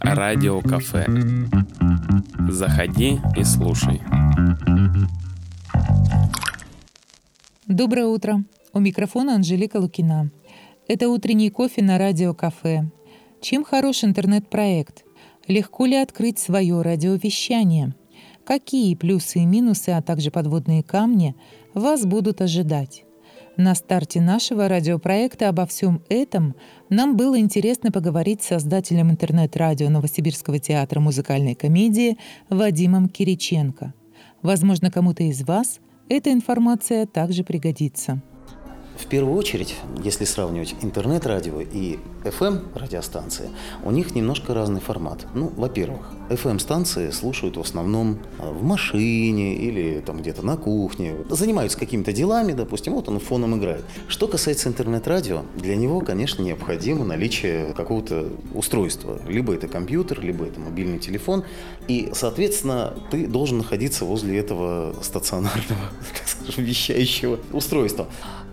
Радио кафе. Заходи и слушай. Доброе утро. У микрофона Анжелика Лукина. Это утренний кофе на радио кафе. Чем хорош интернет-проект? Легко ли открыть свое радиовещание? Какие плюсы и минусы, а также подводные камни вас будут ожидать? На старте нашего радиопроекта обо всем этом нам было интересно поговорить с создателем интернет-радио Новосибирского театра музыкальной комедии Вадимом Кириченко. Возможно, кому-то из вас эта информация также пригодится. В первую очередь, если сравнивать интернет-радио и FM-радиостанции, у них немножко разный формат. Ну, во-первых, FM-станции слушают в основном а, в машине или там где-то на кухне, занимаются какими-то делами, допустим, вот он фоном играет. Что касается интернет-радио, для него, конечно, необходимо наличие какого-то устройства. Либо это компьютер, либо это мобильный телефон. И, соответственно, ты должен находиться возле этого стационарного, так скажем, вещающего устройства.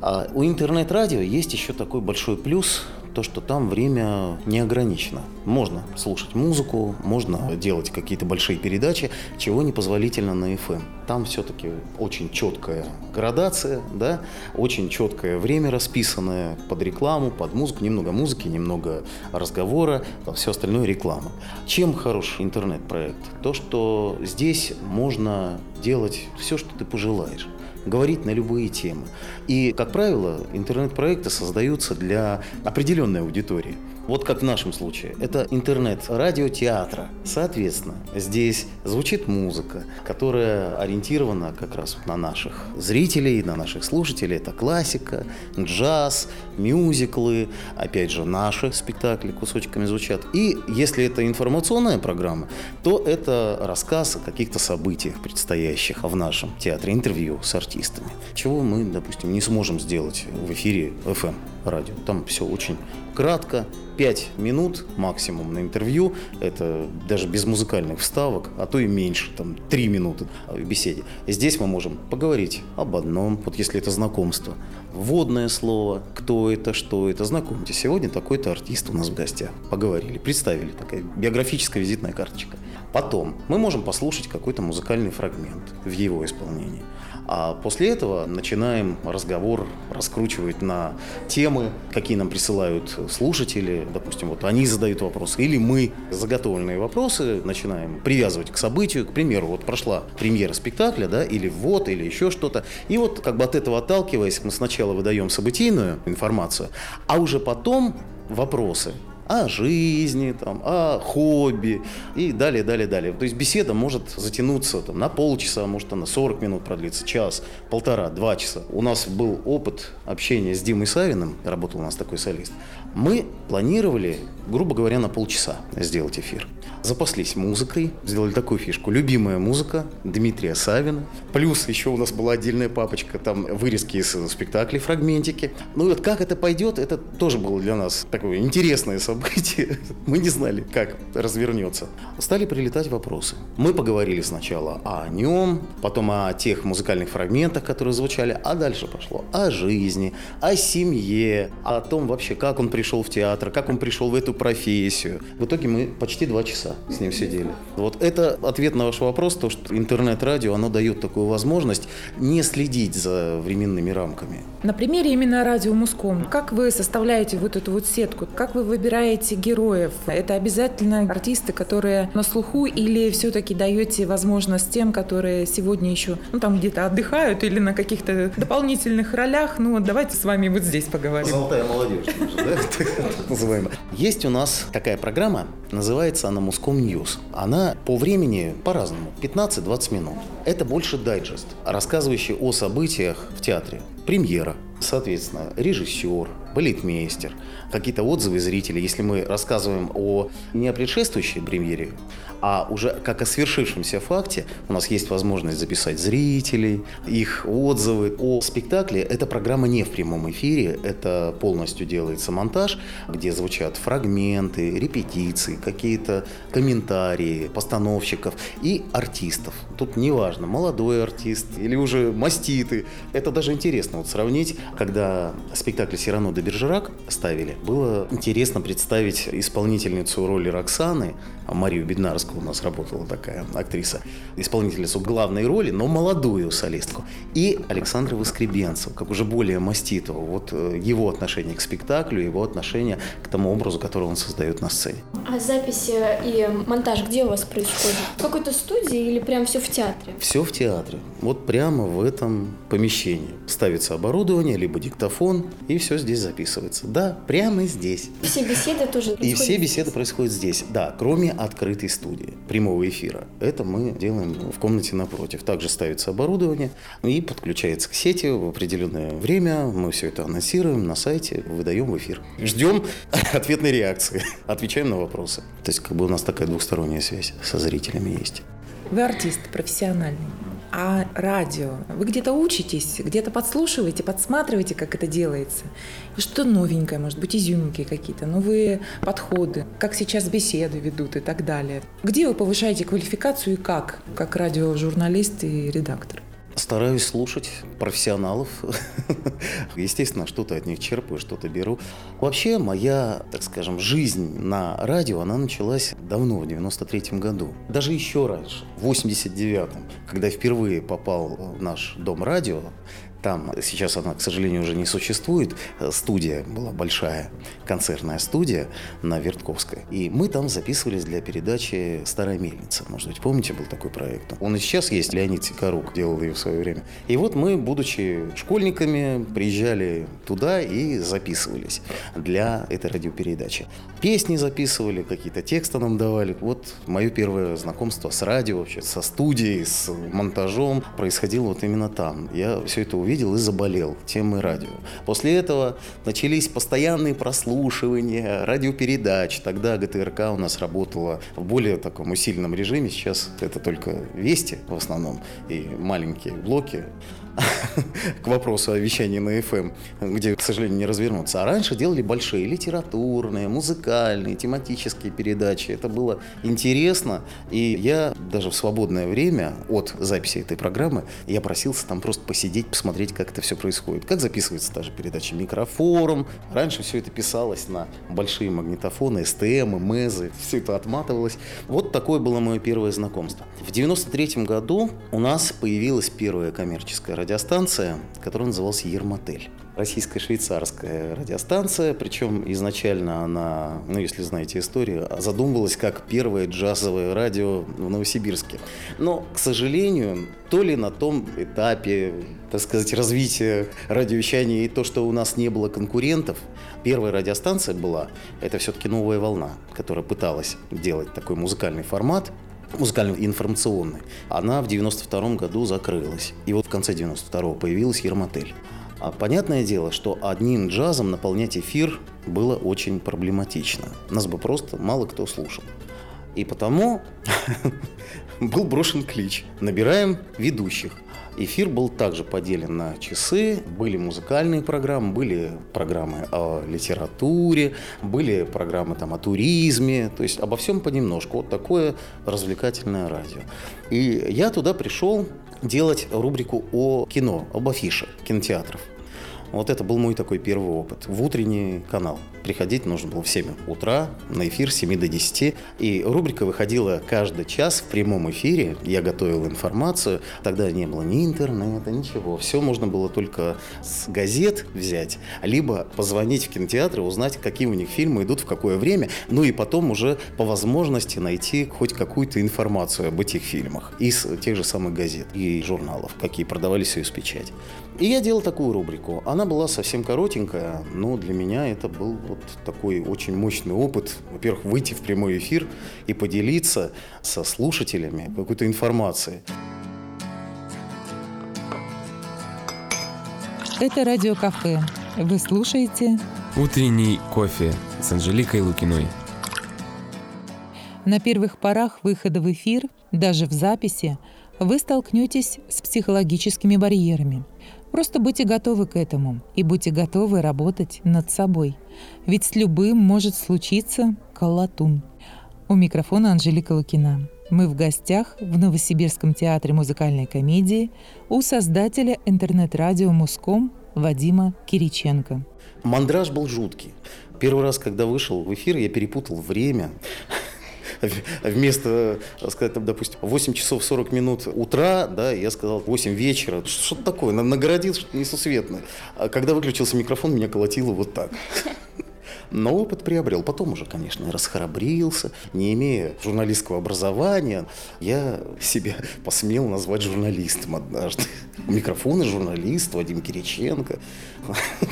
А у интернет-радио есть еще такой большой плюс, то, что там время не ограничено. Можно слушать музыку, можно делать какие-то большие передачи, чего не позволительно на FM. Там все-таки очень четкая градация, да, очень четкое время расписанное под рекламу, под музыку, немного музыки, немного разговора, а все остальное реклама. Чем хорош интернет-проект? То, что здесь можно делать все, что ты пожелаешь говорить на любые темы. И, как правило, интернет-проекты создаются для определенной аудитории. Вот как в нашем случае. Это интернет-радио театра. Соответственно, здесь звучит музыка, которая ориентирована как раз на наших зрителей, на наших слушателей. Это классика, джаз, мюзиклы, опять же, наши спектакли кусочками звучат. И если это информационная программа, то это рассказ о каких-то событиях предстоящих в нашем театре, интервью с артистами. Чего мы, допустим, не сможем сделать в эфире FM радио. Там все очень кратко, 5 минут максимум на интервью, это даже без музыкальных вставок, а то и меньше, там 3 минуты в беседе. Здесь мы можем поговорить об одном, вот если это знакомство, вводное слово, кто это, что это, знакомьтесь, сегодня такой-то артист у нас в гостях, поговорили, представили, такая биографическая визитная карточка. Потом мы можем послушать какой-то музыкальный фрагмент в его исполнении. А после этого начинаем разговор раскручивать на темы, какие нам присылают слушатели. Допустим, вот они задают вопросы, или мы заготовленные вопросы начинаем привязывать к событию. К примеру, вот прошла премьера спектакля, да, или вот, или еще что-то. И вот как бы от этого отталкиваясь, мы сначала выдаем событийную информацию, а уже потом вопросы о жизни, там, о хобби и далее, далее, далее. То есть беседа может затянуться там, на полчаса, может она 40 минут продлится, час, полтора, два часа. У нас был опыт общения с Димой Савиным, работал у нас такой солист. Мы планировали, грубо говоря, на полчаса сделать эфир. Запаслись музыкой, сделали такую фишку. Любимая музыка Дмитрия Савина. Плюс еще у нас была отдельная папочка, там вырезки из спектаклей, фрагментики. Ну вот как это пойдет, это тоже было для нас такое интересное событие. Мы не знали, как развернется. Стали прилетать вопросы. Мы поговорили сначала о нем, потом о тех музыкальных фрагментах, которые звучали, а дальше пошло о жизни, о семье, о том вообще, как он пришел в театр, как он пришел в эту профессию. В итоге мы почти два часа с ним сидели. Вот это ответ на ваш вопрос, то, что интернет-радио, оно дает такую возможность не следить за временными рамками. На примере именно радио Муском, как вы составляете вот эту вот сетку, как вы выбираете героев? Это обязательно артисты, которые на слуху или все-таки даете возможность тем, которые сегодня еще, ну там где-то отдыхают или на каких-то дополнительных ролях, ну вот давайте с вами вот здесь поговорим. Золотая молодежь, да, так называемая. Есть у нас такая программа, называется она Музком News. Она по времени по-разному, 15-20 минут. Это больше дайджест, рассказывающий о событиях в театре. Премьера, соответственно, режиссер, балетмейстер, какие-то отзывы зрителей. Если мы рассказываем о не о предшествующей премьере, а уже как о свершившемся факте, у нас есть возможность записать зрителей, их отзывы о спектакле. Эта программа не в прямом эфире, это полностью делается монтаж, где звучат фрагменты, репетиции, какие-то комментарии постановщиков и артистов. Тут неважно, молодой артист или уже маститы. Это даже интересно вот сравнить, Когда спектакль «Сирано де Бержерак» ставили, было интересно представить исполнительницу роли Роксаны, Марию Беднарскую у нас работала такая актриса, исполнительницу главной роли, но молодую солистку, и Александра Воскребенцева, как уже более маститого. Вот э, его отношение к спектаклю, его отношение к тому образу, который он создает на сцене. А записи и монтаж где у вас происходит? В какой-то студии или прям все в театре? Все в театре. Вот прямо в этом помещении. Ставится оборудование, либо диктофон, и все здесь записывается. Да, прямо здесь. Все беседы тоже И все беседы происходят здесь. Да, кроме открытой студии, прямого эфира. Это мы делаем в комнате напротив. Также ставится оборудование и подключается к сети в определенное время. Мы все это анонсируем на сайте, выдаем в эфир. Ждем ответной реакции, отвечаем на вопросы. То есть как бы у нас такая двухсторонняя связь со зрителями есть. Вы артист профессиональный. А радио? Вы где-то учитесь, где-то подслушиваете, подсматриваете, как это делается? Что новенькое, может быть, изюминки какие-то, новые подходы, как сейчас беседы ведут и так далее. Где вы повышаете квалификацию и как, как радиожурналист и редактор? Стараюсь слушать профессионалов. Естественно, что-то от них черпаю, что-то беру. Вообще, моя, так скажем, жизнь на радио, она началась давно, в 93 году. Даже еще раньше, в 89-м, когда впервые попал в наш дом радио, там сейчас она, к сожалению, уже не существует. Студия была большая, концертная студия на Вертковской. И мы там записывались для передачи «Старая мельница». Может быть, помните, был такой проект? Он и сейчас есть, Леонид Сикорук делал ее в свое время. И вот мы, будучи школьниками, приезжали туда и записывались для этой радиопередачи. Песни записывали, какие-то тексты нам давали. Вот мое первое знакомство с радио, вообще со студией, с монтажом происходило вот именно там. Я все это увидел увидел и заболел темой радио. После этого начались постоянные прослушивания, радиопередач. Тогда ГТРК у нас работала в более таком усиленном режиме. Сейчас это только вести в основном и маленькие блоки к вопросу о вещании на FM, где, к сожалению, не развернуться. А раньше делали большие литературные, музыкальные, тематические передачи. Это было интересно. И я даже в свободное время от записи этой программы я просился там просто посидеть, посмотреть, как это все происходит. Как записывается та же передача микрофорум. Раньше все это писалось на большие магнитофоны, СТМ, МЭЗы. Все это отматывалось. Вот такое было мое первое знакомство. В 93 году у нас появилась первая коммерческая радиостанция, которая называлась «Ермотель». Российская швейцарская радиостанция, причем изначально она, ну если знаете историю, задумывалась как первое джазовое радио в Новосибирске. Но, к сожалению, то ли на том этапе, так сказать, развития радиовещания и то, что у нас не было конкурентов, первая радиостанция была, это все-таки «Новая волна», которая пыталась делать такой музыкальный формат, музыкально-информационной, она в 92 году закрылась. И вот в конце 92 появилась Ермотель. А понятное дело, что одним джазом наполнять эфир было очень проблематично. Нас бы просто мало кто слушал. И потому был брошен клич. Набираем ведущих. Эфир был также поделен на часы, были музыкальные программы, были программы о литературе, были программы там, о туризме, то есть обо всем понемножку. Вот такое развлекательное радио. И я туда пришел делать рубрику о кино, об афише кинотеатров. Вот это был мой такой первый опыт. В утренний канал. Приходить нужно было в 7 утра на эфир с 7 до 10. И рубрика выходила каждый час в прямом эфире. Я готовил информацию. Тогда не было ни интернета, ничего. Все можно было только с газет взять, либо позвонить в кинотеатр и узнать, какие у них фильмы идут в какое время. Ну и потом уже по возможности найти хоть какую-то информацию об этих фильмах из тех же самых газет и журналов, какие продавались из печати. И я делал такую рубрику. Она была совсем коротенькая, но для меня это был вот такой очень мощный опыт. Во-первых, выйти в прямой эфир и поделиться со слушателями какой-то информацией. Это радиокафе. Вы слушаете Утренний кофе с Анжеликой Лукиной. На первых порах выхода в эфир, даже в записи, вы столкнетесь с психологическими барьерами. Просто будьте готовы к этому и будьте готовы работать над собой. Ведь с любым может случиться колотун. У микрофона Анжелика Лукина. Мы в гостях в Новосибирском театре музыкальной комедии у создателя интернет-радио «Муском» Вадима Кириченко. Мандраж был жуткий. Первый раз, когда вышел в эфир, я перепутал время. Вместо, сказать, там, допустим, 8 часов 40 минут утра, да, я сказал 8 вечера. Что-то такое, нагородил что-то несусветное. А когда выключился микрофон, меня колотило вот так. Но опыт приобрел. Потом уже, конечно, расхрабрился. Не имея журналистского образования, я себя посмел назвать журналистом однажды. У микрофона журналист Вадим Кириченко.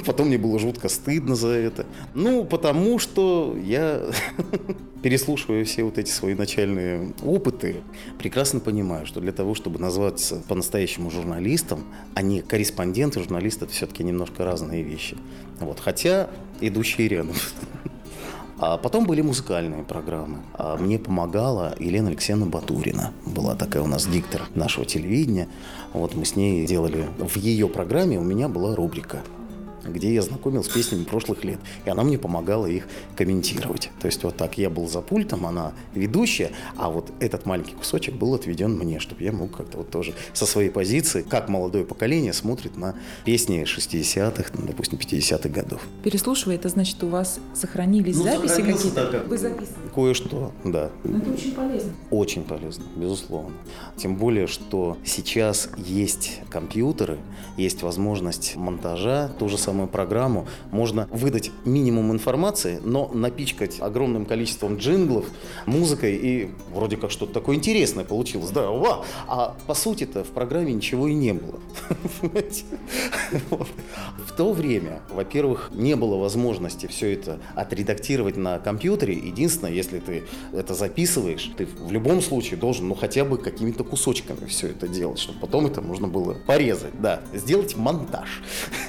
Потом мне было жутко стыдно за это. Ну, потому что я, переслушивая все вот эти свои начальные опыты, прекрасно понимаю, что для того, чтобы назваться по-настоящему журналистом, а не корреспондент и журналист, это все-таки немножко разные вещи. Вот. Хотя идущие рядом. А потом были музыкальные программы. А мне помогала Елена Алексеевна Батурина. Была такая у нас диктор нашего телевидения. Вот мы с ней делали... В ее программе у меня была рубрика где я знакомил с песнями прошлых лет. И она мне помогала их комментировать. То есть вот так я был за пультом, она ведущая, а вот этот маленький кусочек был отведен мне, чтобы я мог как-то вот тоже со своей позиции, как молодое поколение смотрит на песни 60-х, ну, допустим, 50-х годов. Переслушивая, это значит, у вас сохранились ну, записи какие-то? Да, Вы записывали? Кое-что, да. Но это очень полезно. Очень полезно, безусловно. Тем более, что сейчас есть компьютеры, есть возможность монтажа, то же самое самую программу можно выдать минимум информации, но напичкать огромным количеством джинглов, музыкой, и вроде как что-то такое интересное получилось. Да, ва! А по сути-то в программе ничего и не было. В то время, во-первых, не было возможности все это отредактировать на компьютере. Единственное, если ты это записываешь, ты в любом случае должен, ну, хотя бы какими-то кусочками все это делать, чтобы потом это можно было порезать, да, сделать монтаж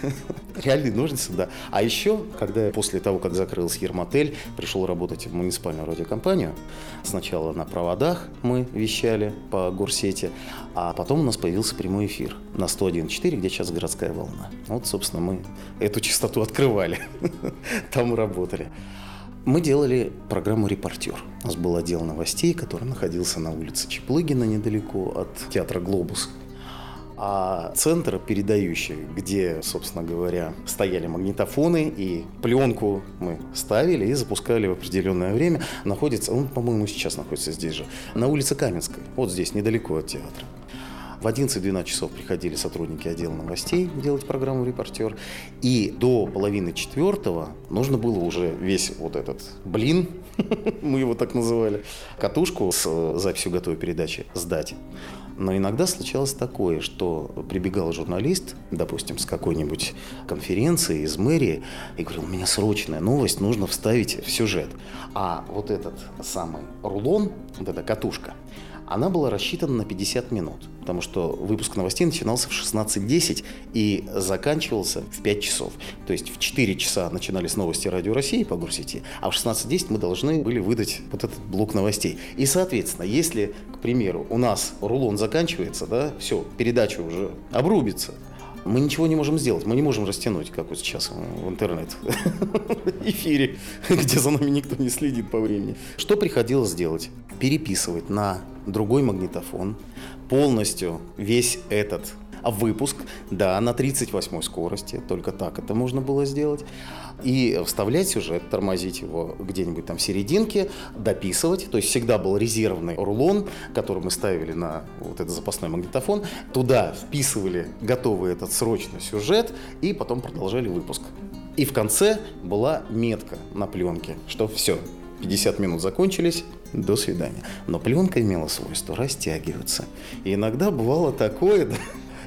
реальные ножницы, да. А еще, когда я после того, как закрылся Ермотель, пришел работать в муниципальную радиокомпанию, сначала на проводах мы вещали по горсети, а потом у нас появился прямой эфир на 101.4, где сейчас городская волна. Вот, собственно, мы эту частоту открывали, там работали. Мы делали программу «Репортер». У нас был отдел новостей, который находился на улице Чеплыгина, недалеко от театра «Глобус». А центр передающий, где, собственно говоря, стояли магнитофоны и пленку мы ставили и запускали в определенное время, находится, он, по-моему, сейчас находится здесь же, на улице Каменской, вот здесь, недалеко от театра. В 11-12 часов приходили сотрудники отдела новостей делать программу «Репортер». И до половины четвертого нужно было уже весь вот этот блин, мы его так называли, катушку с записью готовой передачи сдать. Но иногда случалось такое, что прибегал журналист, допустим, с какой-нибудь конференции из мэрии, и говорил, у меня срочная новость, нужно вставить в сюжет. А вот этот самый рулон, вот эта катушка, она была рассчитана на 50 минут, потому что выпуск новостей начинался в 16.10 и заканчивался в 5 часов. То есть в 4 часа начинались новости Радио России по Горсети, а в 16.10 мы должны были выдать вот этот блок новостей. И, соответственно, если, к примеру, у нас рулон заканчивается, да, все, передача уже обрубится, мы ничего не можем сделать, мы не можем растянуть, как вот сейчас в интернет-эфире, где за нами никто не следит по времени. Что приходилось делать? Переписывать на другой магнитофон полностью весь этот выпуск, да, на 38 скорости, только так это можно было сделать, и вставлять сюжет, тормозить его где-нибудь там в серединке, дописывать, то есть всегда был резервный рулон, который мы ставили на вот этот запасной магнитофон, туда вписывали готовый этот срочный сюжет и потом продолжали выпуск. И в конце была метка на пленке, что все, 50 минут закончились, до свидания. Но пленка имела свойство растягиваться. И иногда бывало такое,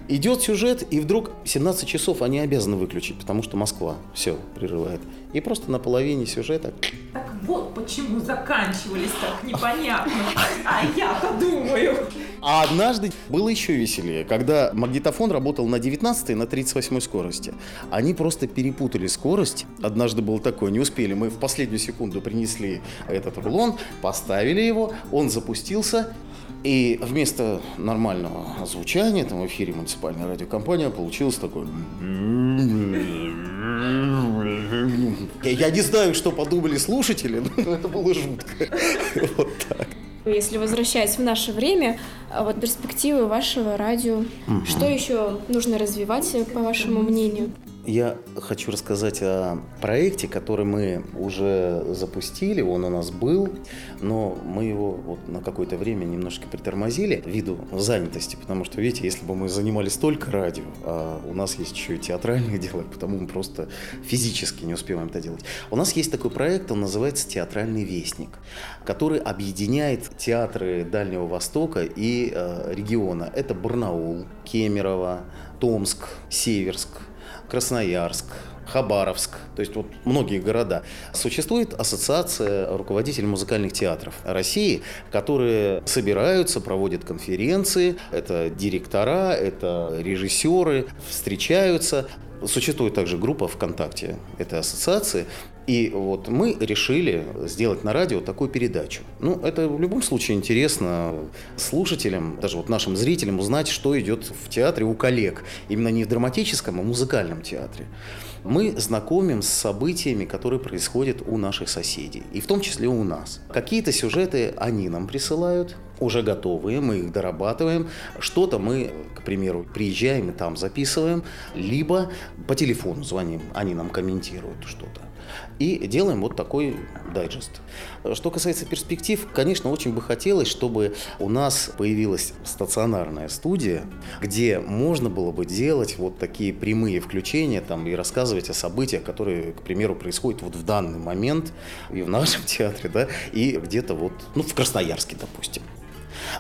идет сюжет, и вдруг 17 часов они обязаны выключить, потому что Москва все прерывает. И просто на половине сюжета... Так вот почему заканчивались так непонятно. А я-то думаю. А однажды было еще веселее, когда магнитофон работал на 19 и на 38 скорости. Они просто перепутали скорость. Однажды было такое, не успели. Мы в последнюю секунду принесли этот рулон, поставили его, он запустился, и вместо нормального звучания там в эфире муниципальная радиокомпания получилось такое... Я не знаю, что подумали слушатели, но это было жутко. Вот так. Если возвращаясь в наше время, а вот перспективы вашего радио, угу. что еще нужно развивать, по вашему мнению? Я хочу рассказать о проекте, который мы уже запустили, он у нас был, но мы его вот на какое-то время немножко притормозили ввиду занятости, потому что, видите, если бы мы занимались только радио, а у нас есть еще и театральные дела, потому мы просто физически не успеваем это делать. У нас есть такой проект, он называется «Театральный вестник», который объединяет театры Дальнего Востока и э, региона. Это Барнаул, Кемерово, Томск, Северск, Красноярск, Хабаровск, то есть вот многие города. Существует ассоциация руководителей музыкальных театров России, которые собираются, проводят конференции, это директора, это режиссеры, встречаются. Существует также группа ВКонтакте этой ассоциации, и вот мы решили сделать на радио такую передачу. Ну, это в любом случае интересно слушателям, даже вот нашим зрителям узнать, что идет в театре у коллег. Именно не в драматическом, а в музыкальном театре. Мы знакомим с событиями, которые происходят у наших соседей, и в том числе у нас. Какие-то сюжеты они нам присылают, уже готовые, мы их дорабатываем. Что-то мы, к примеру, приезжаем и там записываем, либо по телефону звоним, они нам комментируют что-то. И делаем вот такой дайджест. Что касается перспектив, конечно, очень бы хотелось, чтобы у нас появилась стационарная студия, где можно было бы делать вот такие прямые включения там, и рассказывать о событиях, которые, к примеру, происходят вот в данный момент и в нашем театре, да, и где-то вот, ну, в Красноярске, допустим.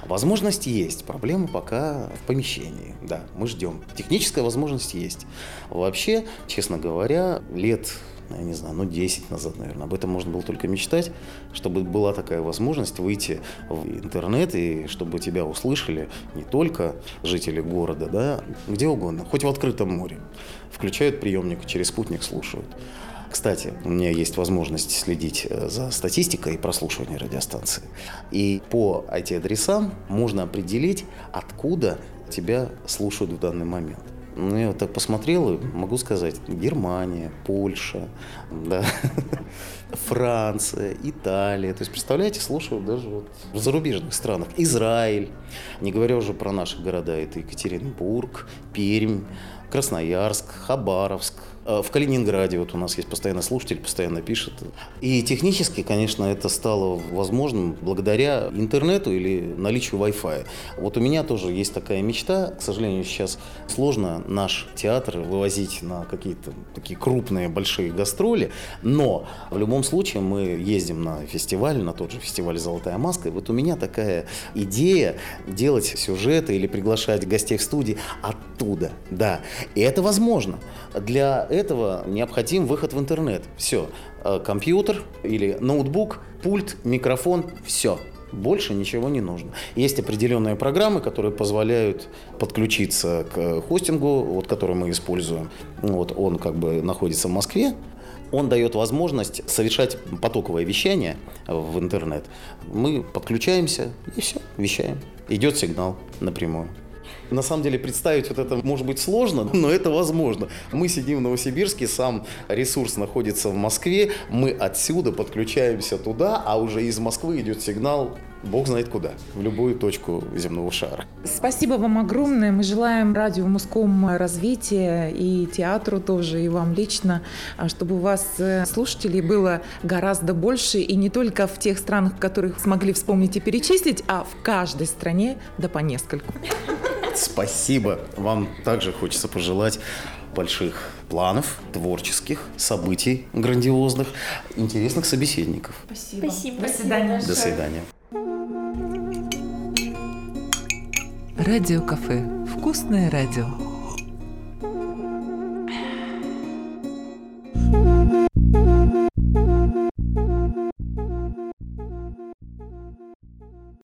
Возможность есть, проблема пока в помещении. Да, мы ждем. Техническая возможность есть. Вообще, честно говоря, лет я не знаю, ну 10 назад, наверное. Об этом можно было только мечтать, чтобы была такая возможность выйти в интернет и чтобы тебя услышали не только жители города, да, где угодно, хоть в открытом море. Включают приемник, через спутник слушают. Кстати, у меня есть возможность следить э, за статистикой прослушивания радиостанции. И по IT-адресам можно определить, откуда тебя слушают в данный момент. Ну, я вот так посмотрел и могу сказать, Германия, Польша, да, Франция, Италия. То есть, представляете, слушают даже вот в зарубежных странах. Израиль, не говоря уже про наши города, это Екатеринбург, Пермь, Красноярск, Хабаровск, в Калининграде вот у нас есть постоянно слушатель, постоянно пишет. И технически, конечно, это стало возможным благодаря интернету или наличию Wi-Fi. Вот у меня тоже есть такая мечта. К сожалению, сейчас сложно наш театр вывозить на какие-то такие крупные, большие гастроли. Но в любом случае мы ездим на фестиваль, на тот же фестиваль «Золотая маска». И вот у меня такая идея делать сюжеты или приглашать гостей в студии оттуда. Да, и это возможно. Для этого необходим выход в интернет. Все. Э, компьютер или ноутбук, пульт, микрофон, все. Больше ничего не нужно. Есть определенные программы, которые позволяют подключиться к хостингу, вот, который мы используем. Вот, он как бы находится в Москве. Он дает возможность совершать потоковое вещание в интернет. Мы подключаемся и все, вещаем. Идет сигнал напрямую. На самом деле представить вот это может быть сложно, но это возможно. Мы сидим в Новосибирске, сам ресурс находится в Москве, мы отсюда подключаемся туда, а уже из Москвы идет сигнал Бог знает куда, в любую точку земного шара. Спасибо вам огромное. Мы желаем радио Муском развития и театру тоже, и вам лично, а чтобы у вас э, слушателей было гораздо больше, и не только в тех странах, которых смогли вспомнить и перечислить, а в каждой стране, да по нескольку. Спасибо. Вам также хочется пожелать больших планов, творческих событий грандиозных, интересных собеседников. Спасибо. Спасибо. До свидания. До свидания. Радио кафе. Вкусное радио.